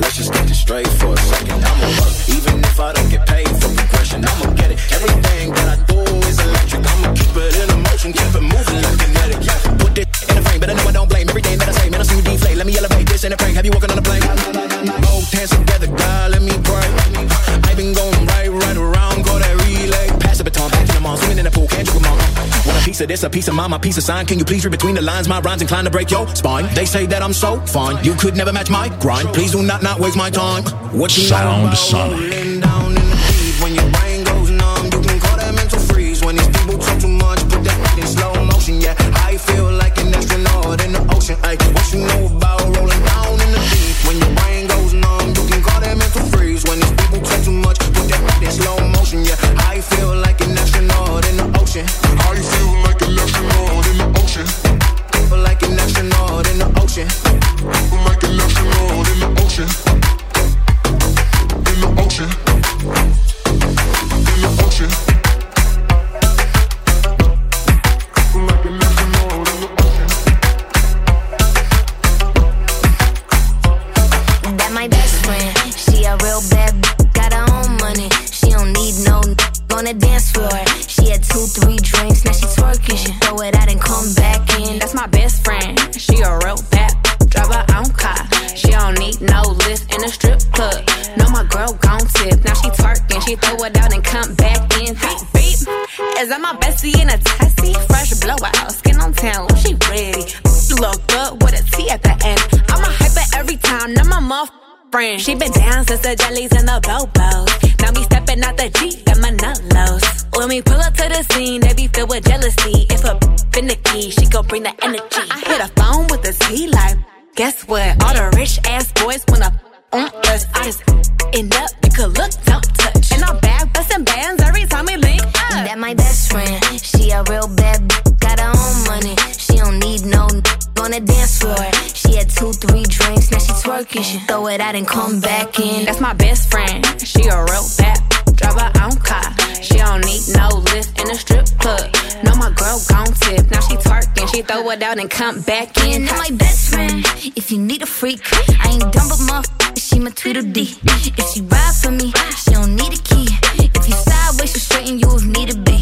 Let's just get this straight for a second. I'ma work, even if I don't get paid for progression. I'ma get it. Everything that I do is electric. I'ma keep it in motion, keep it moving like kinetic. Yeah. Put it in a frame, but I know I don't blame everything that I say. Man, I see you deflate. Let me elevate this in a prank. Have you walking on a plane? Both hands together, God, let me pray. I've been going right, right around, go that relay. Pass the baton, back to the mall, swimming in the pool, can't you come on? Piece of this, a piece of mine, my piece of sign. Can you please read between the lines? My rhymes inclined to break your spine. They say that I'm so fine, you could never match my grind. Please do not not waste my time. What you Sound know Sonic. And come back in. And my best friend. If you need a freak, I ain't dumb but my she my Tweedledee. If she ride for me, she don't need a key. If you sideways, she straighten you if need to be.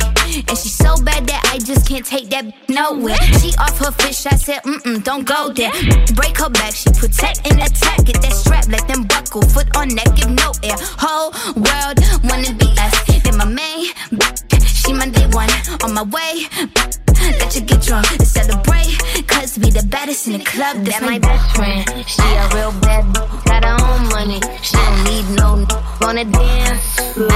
And she so bad that I just can't take that nowhere. She off her fish, I said, mm mm, don't go there. Break her back, she protect and attack. Get that strap, let them buckle. Foot on neck, give no air. Whole world wanna be us. Then my main, she my day one. On my way, let you get drunk and celebrate. Cause we the baddest in the club. That's my best friend. She a real bad, got her own money. She don't need no on the dance floor.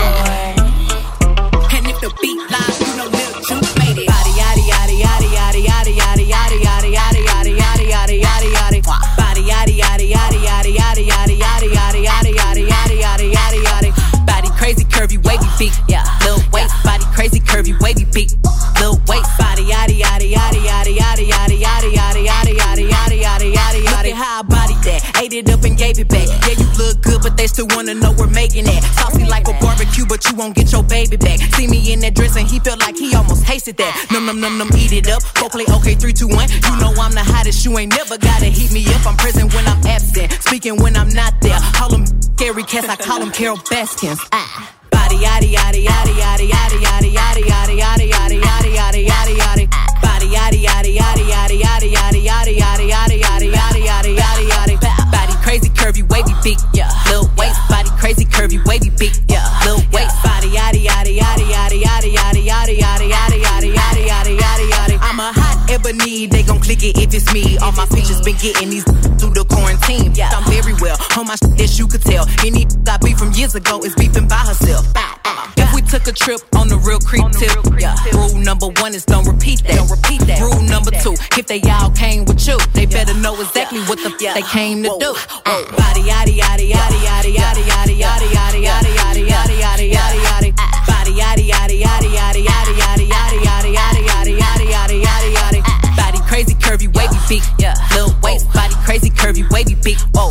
And if the beat live, you know Lil Juke made it. Body yaddy yaddy yaddy yaddy yaddy yaddy yaddy yaddy yaddy yaddy yaddy yaddy yaddy yaddy. Body yaddy yaddy yaddy yaddy yaddy yaddy yaddy yaddy yaddy yaddy yaddy yaddy yaddy yaddy. Body crazy curvy wavy beat, ate it up and gave it back. Yeah, you look good, but they still wanna know we're making it. Saucy like a barbecue, but you won't get your baby back. See me in that dress and he felt like he almost tasted that. Num num num num, eat it up. Go play okay, three two one. You know I'm the hottest. You ain't never gotta heat me up. I'm present when I'm absent, speaking when I'm not there. Call them scary cats, I call them Carole Baskins. Ah. Body yaddy yaddy yaddy yaddy yaddy wavy beat, yeah. Lil waist body crazy curvy wavy beat, yeah. Lil waist body yaddy yaddy yaddy yaddy yaddy yaddy yaddy yaddy yaddy yaddy yaddy yaddy yaddy yaddy. I'm a hot ebony, they gon' click it if it's me. All my pictures been getting these through the quarantine. Yeah, I'm very well on my shit that you could tell. Any I beef from years ago is beefing by herself. We took a trip on the real creep tip, yeah. Rule number one is don't repeat that. Don't repeat that. Rule number two, if they all came with you, they better know exactly what the f- they came to do. Body yaddy yaddy yaddy yaddy yaddy yaddy yaddy yaddy yaddy yaddy yaddy yaddy yaddy yaddy. Body yaddy yaddy yaddy yaddy yaddy yaddy yaddy yaddy yaddy yaddy yaddy yaddy yaddy yaddy. Body crazy curvy wavy yeah. Lil waist body crazy curvy wavy beat, whoa.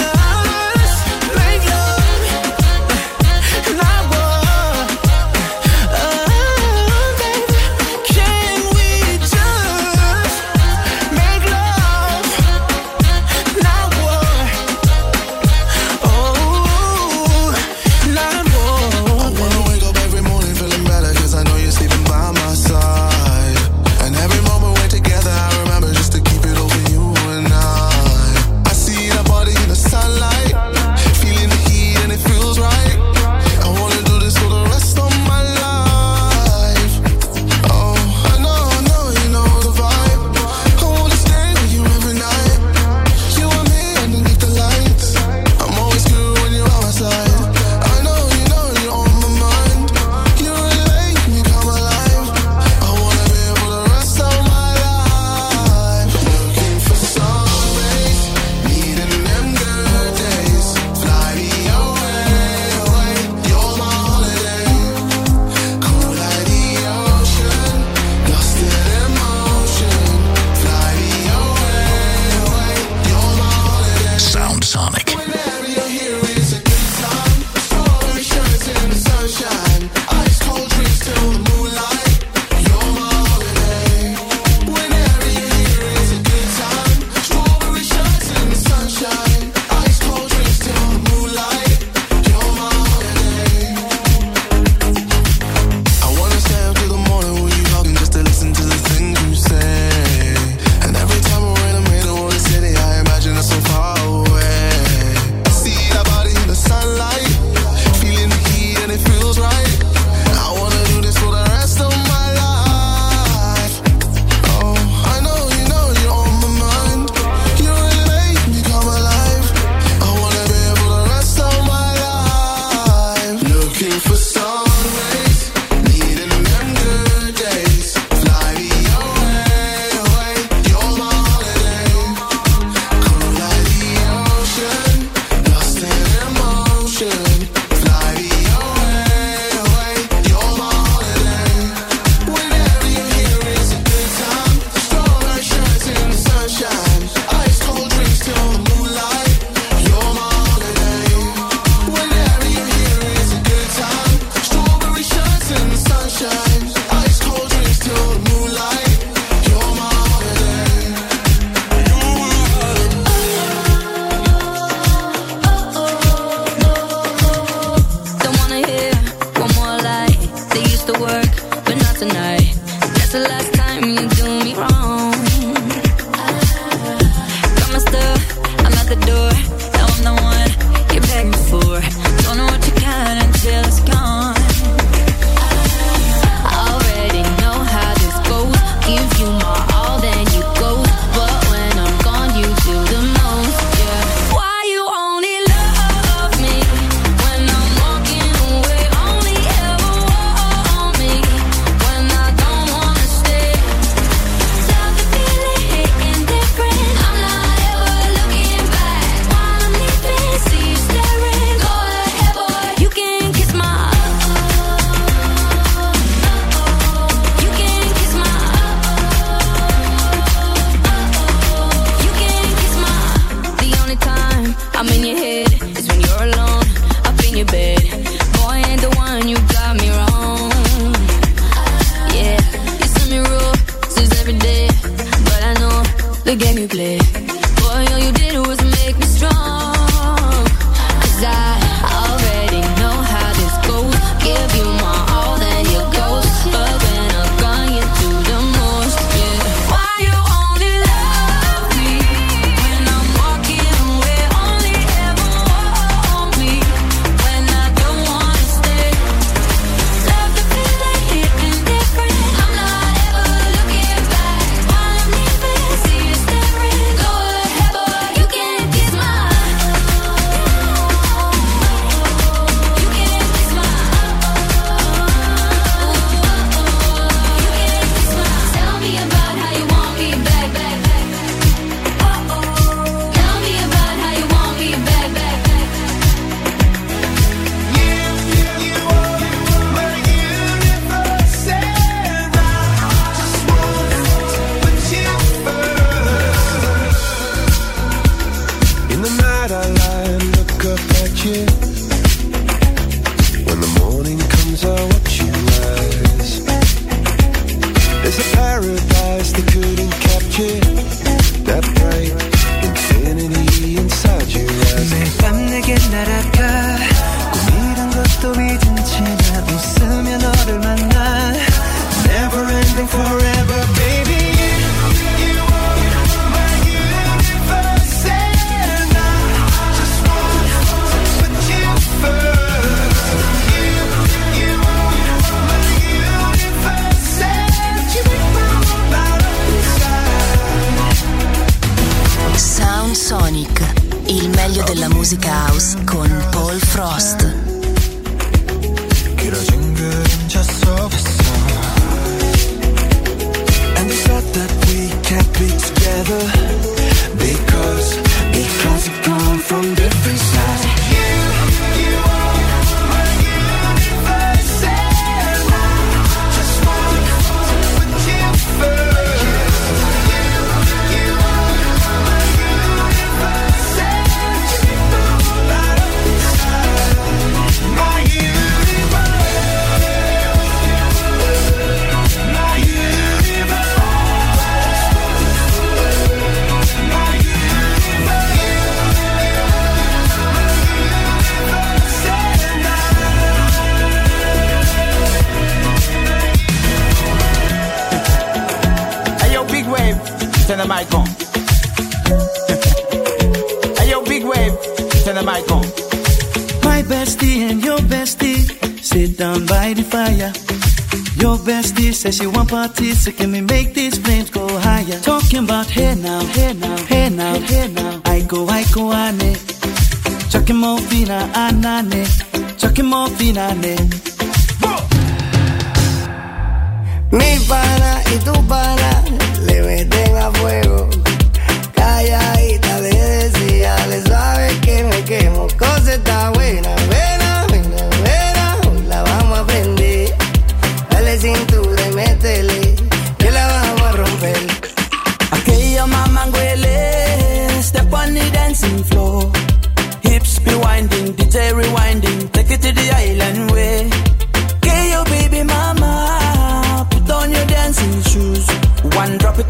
Need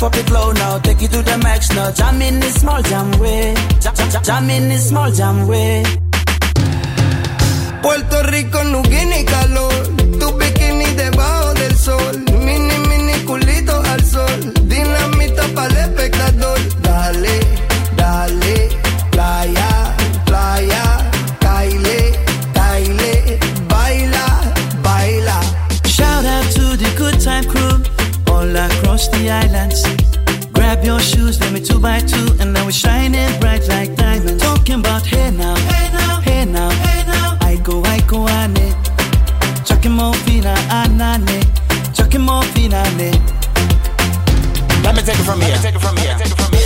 up it low now, take you to the max now. Jam in this small jam way, jam, jam, jam in this small jam way. Puerto Rico, no Nuguini, calor, tu bikini debajo del sol. Mi the island. Grab your shoes, let me two by two, and now we're shining bright like diamonds. Talking about hey now, hey now, hey now, hey now. I go, I go, ane. Chucking more fina, anane. Chucking more fina, ne. Let me take it from here. Take it from here. Let me take it from here.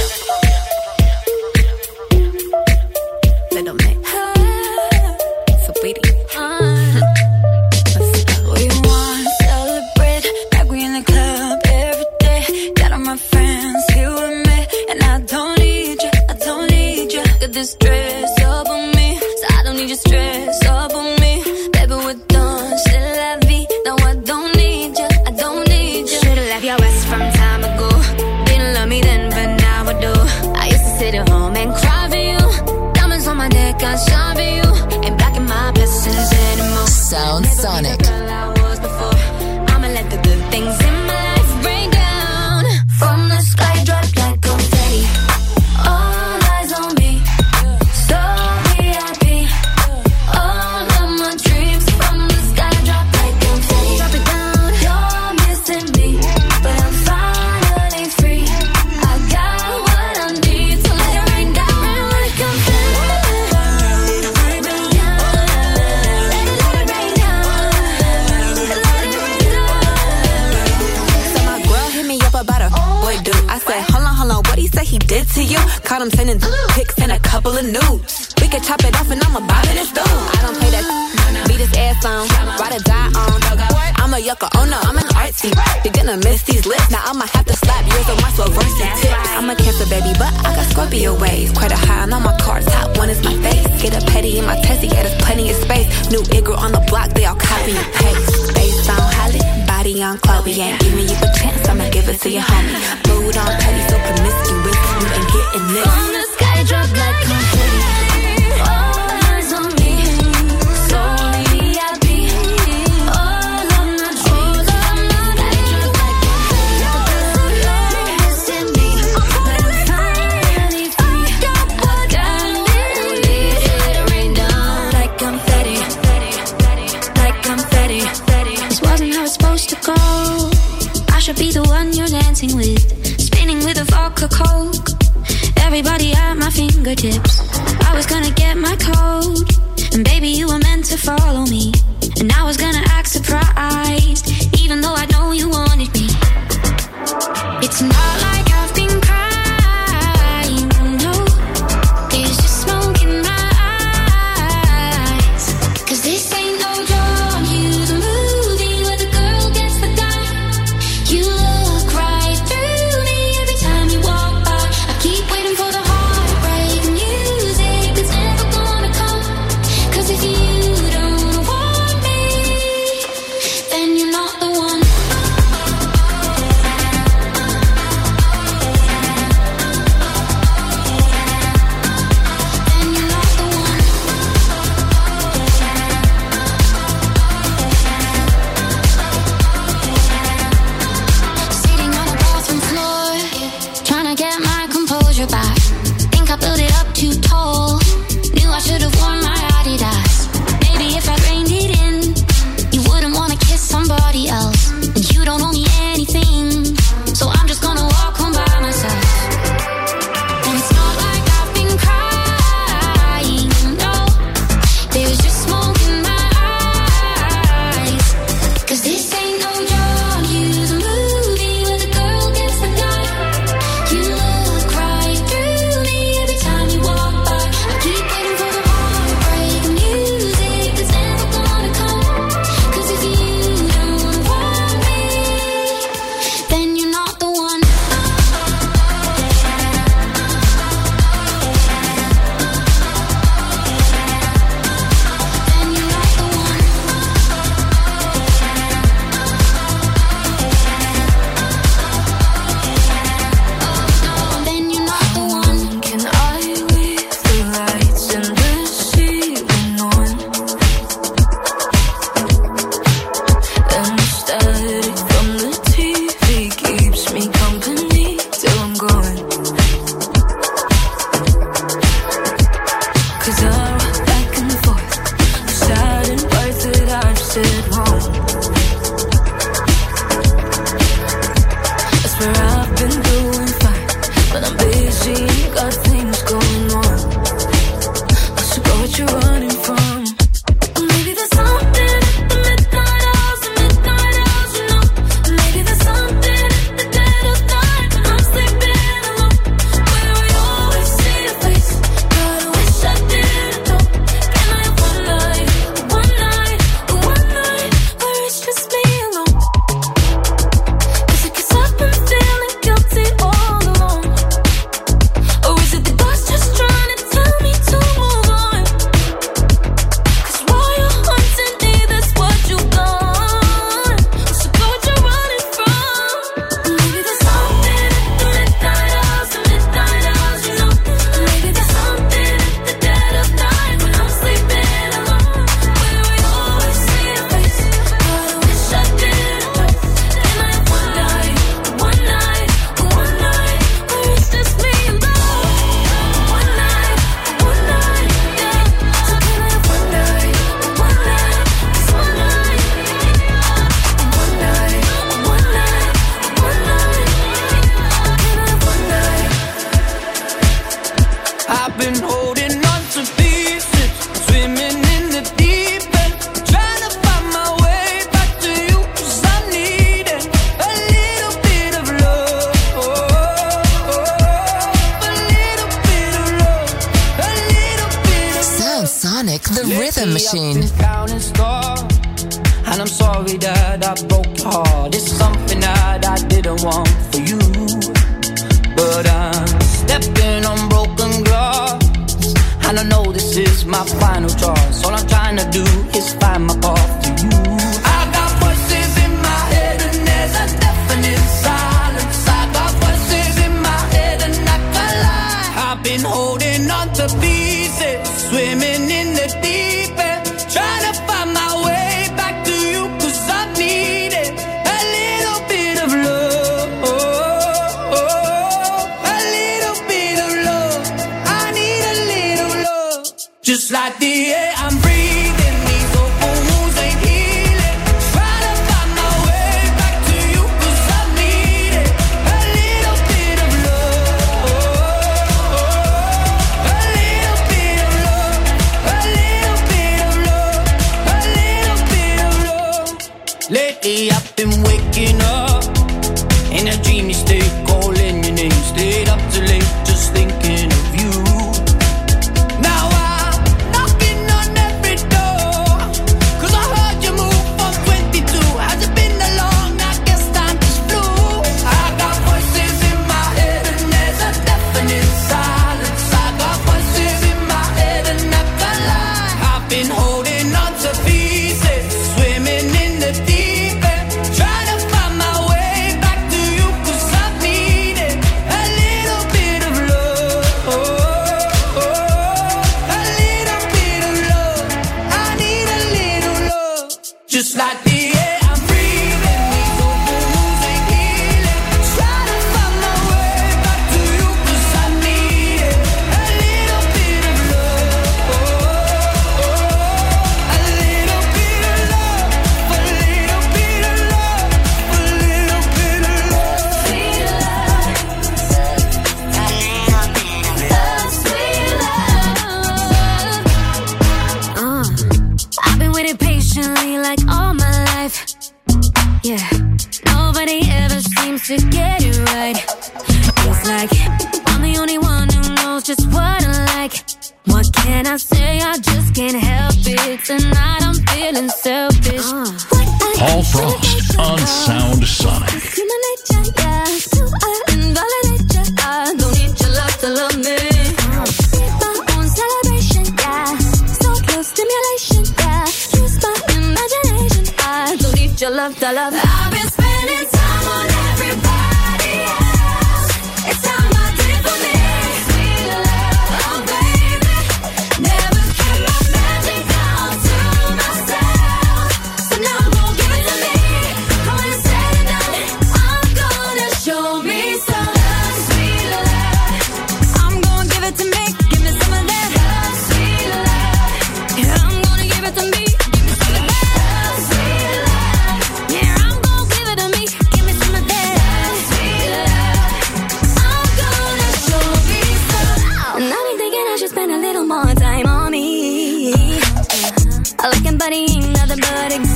I should spend a little more time on me. I like him, ain't nothing but.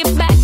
It back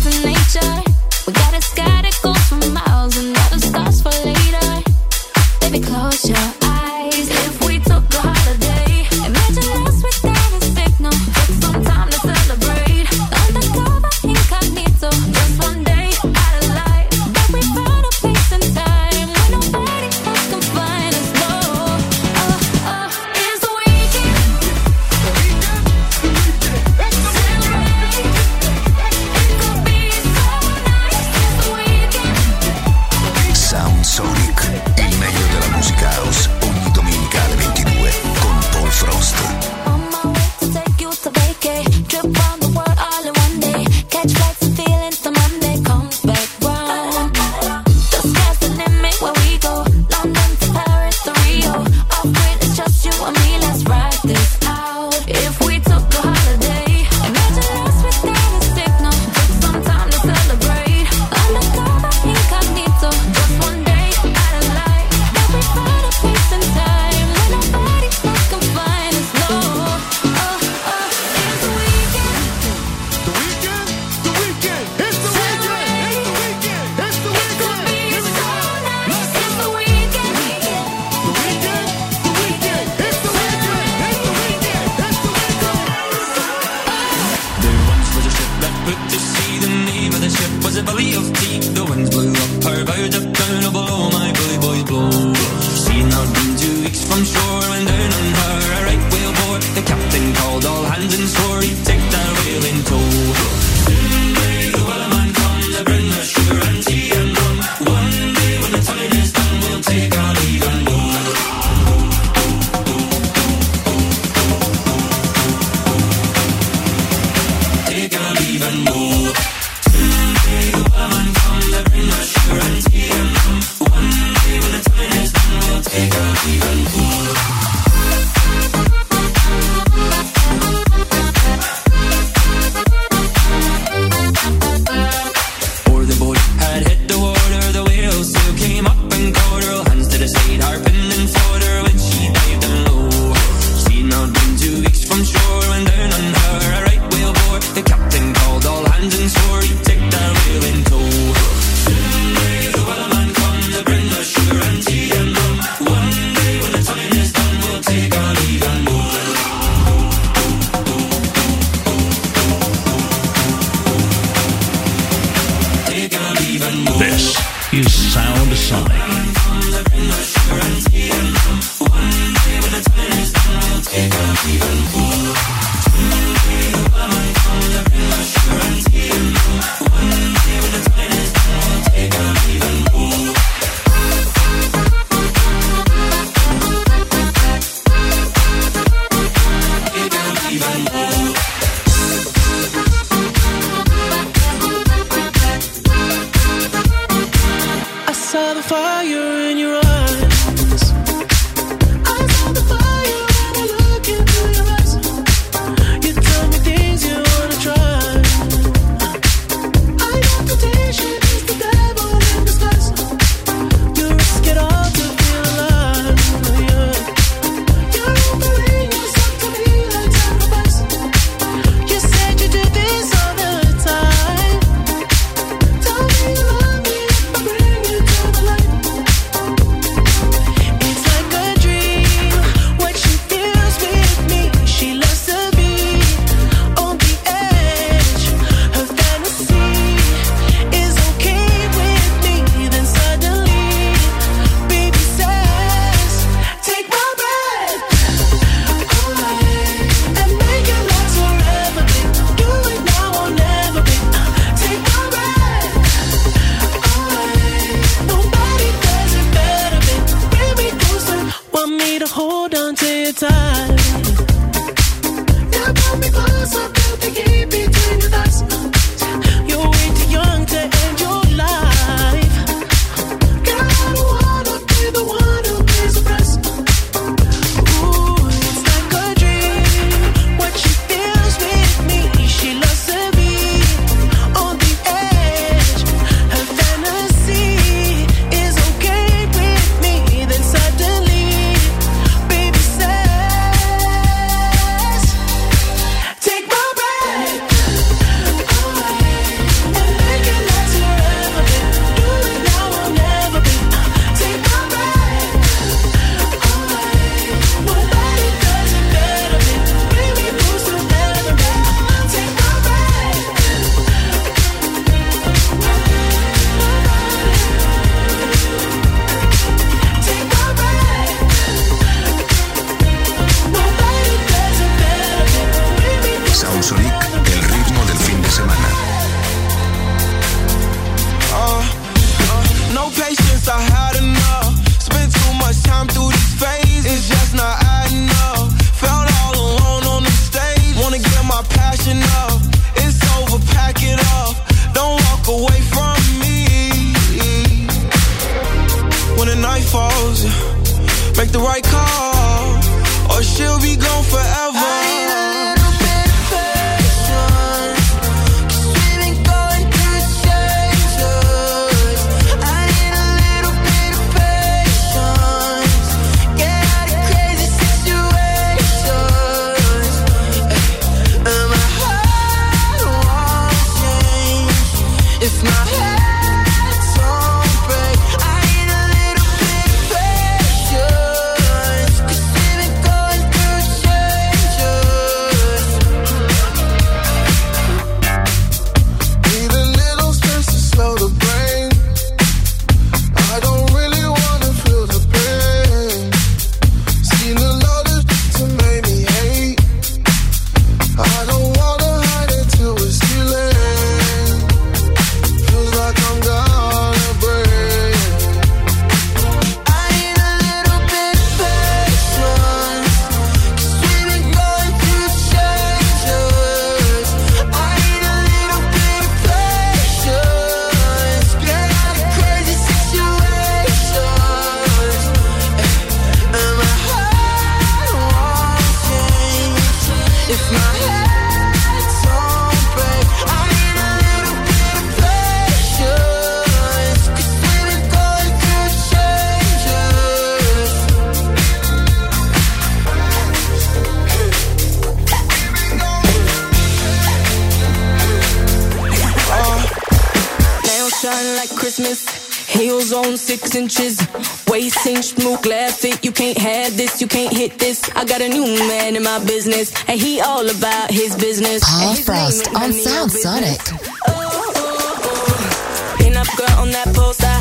Christmas. Heels on six inches, waist inch, smook, laugh it. You can't have this, you can't hit this. I got a new man in my business, and he all about his business. Paul his Frost on Sound Sonic. Oh, oh, oh. Pin up girl on that poster,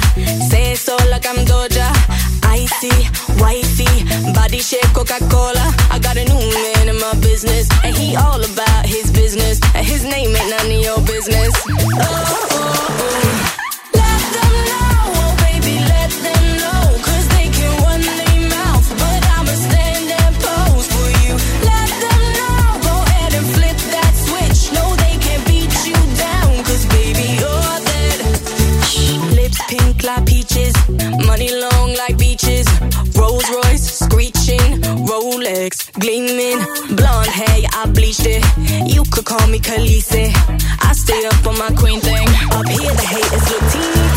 say it so like I'm Doja. Icy, wifey, body shape Coca Cola. I got a new man in my business, and he all about his business, and his name ain't none of your business. oh. money long like beaches. Rolls Royce screeching, Rolex gleaming, blonde hair I bleached it. You could call me Khaleesi. I stay up on my queen thing. Up here the haters look teeny.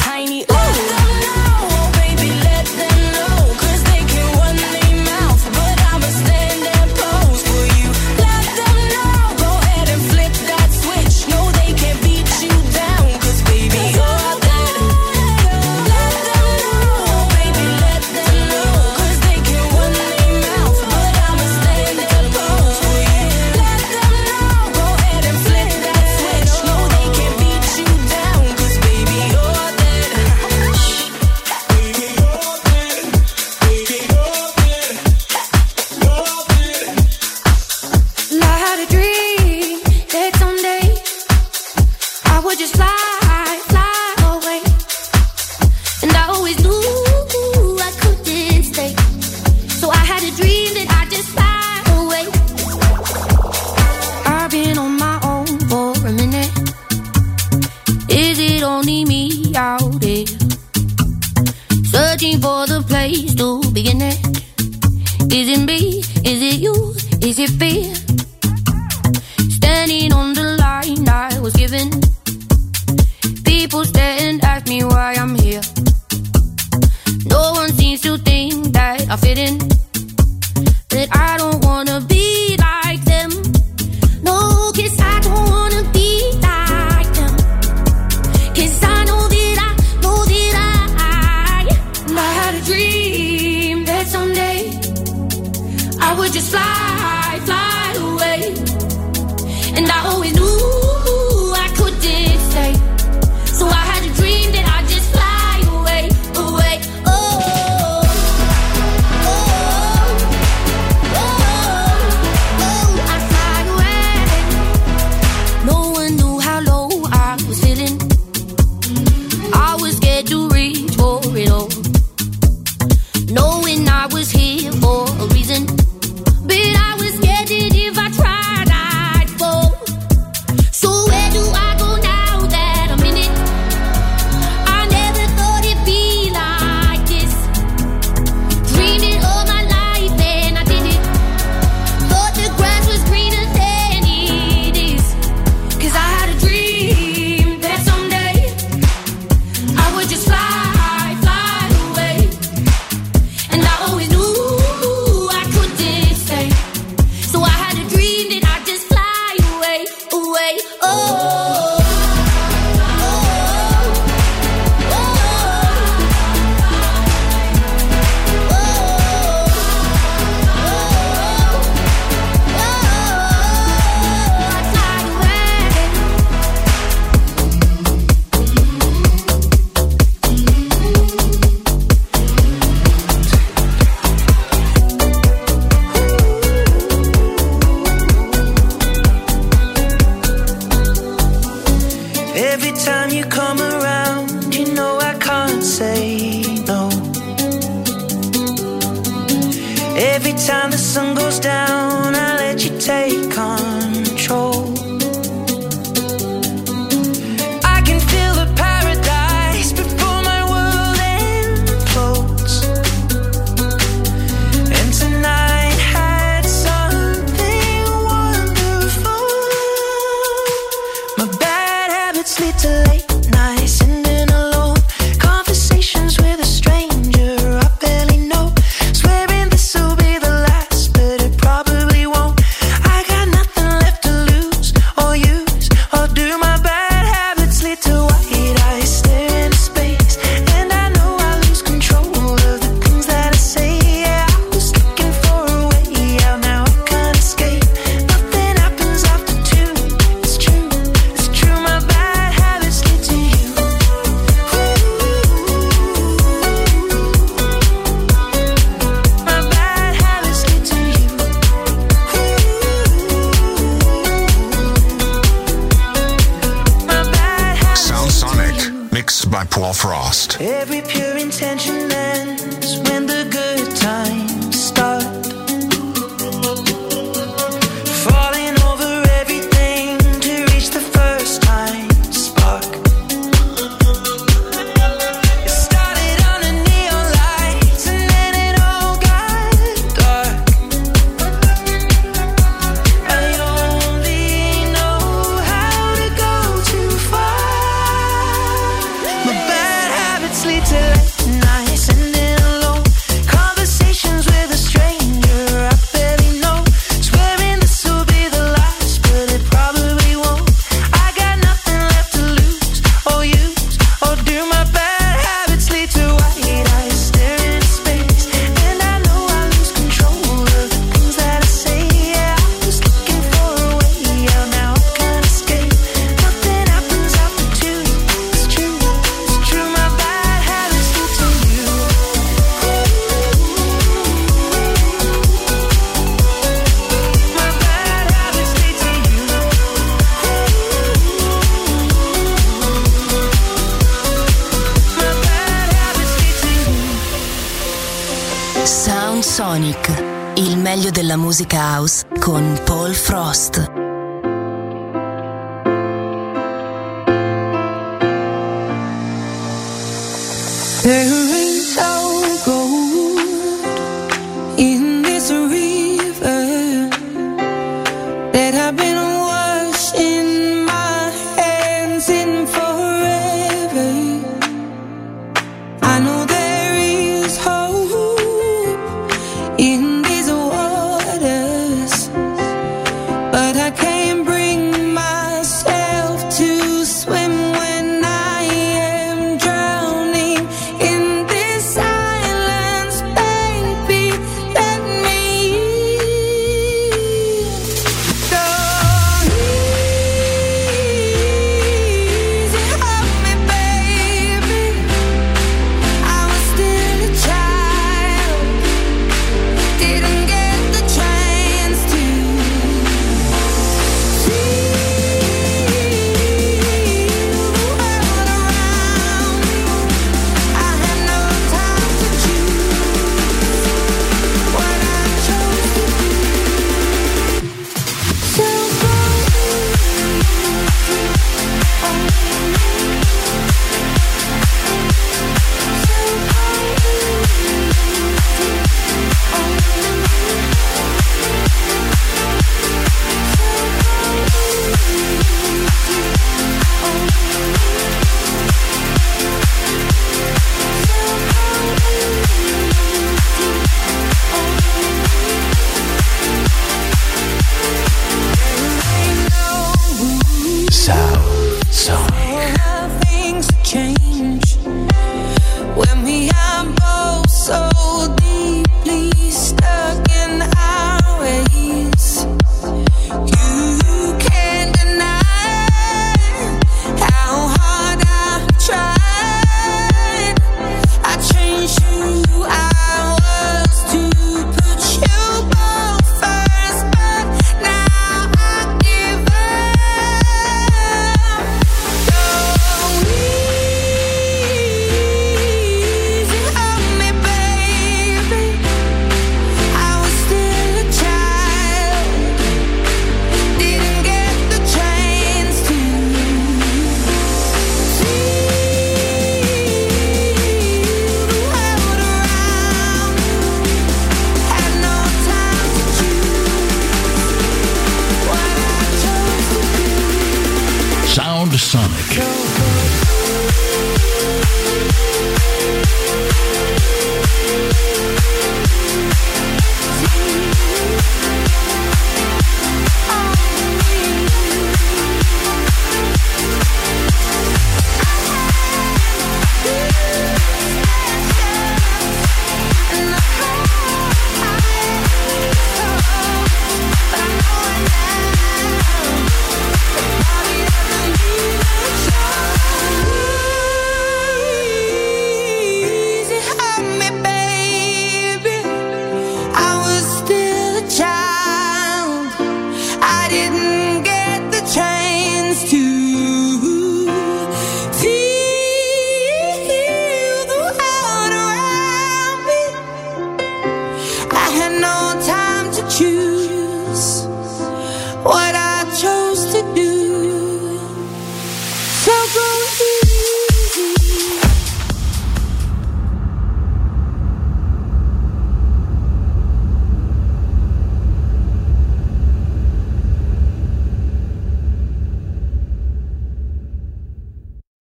mix by Paul Frost. Every pure intention ends when the good times.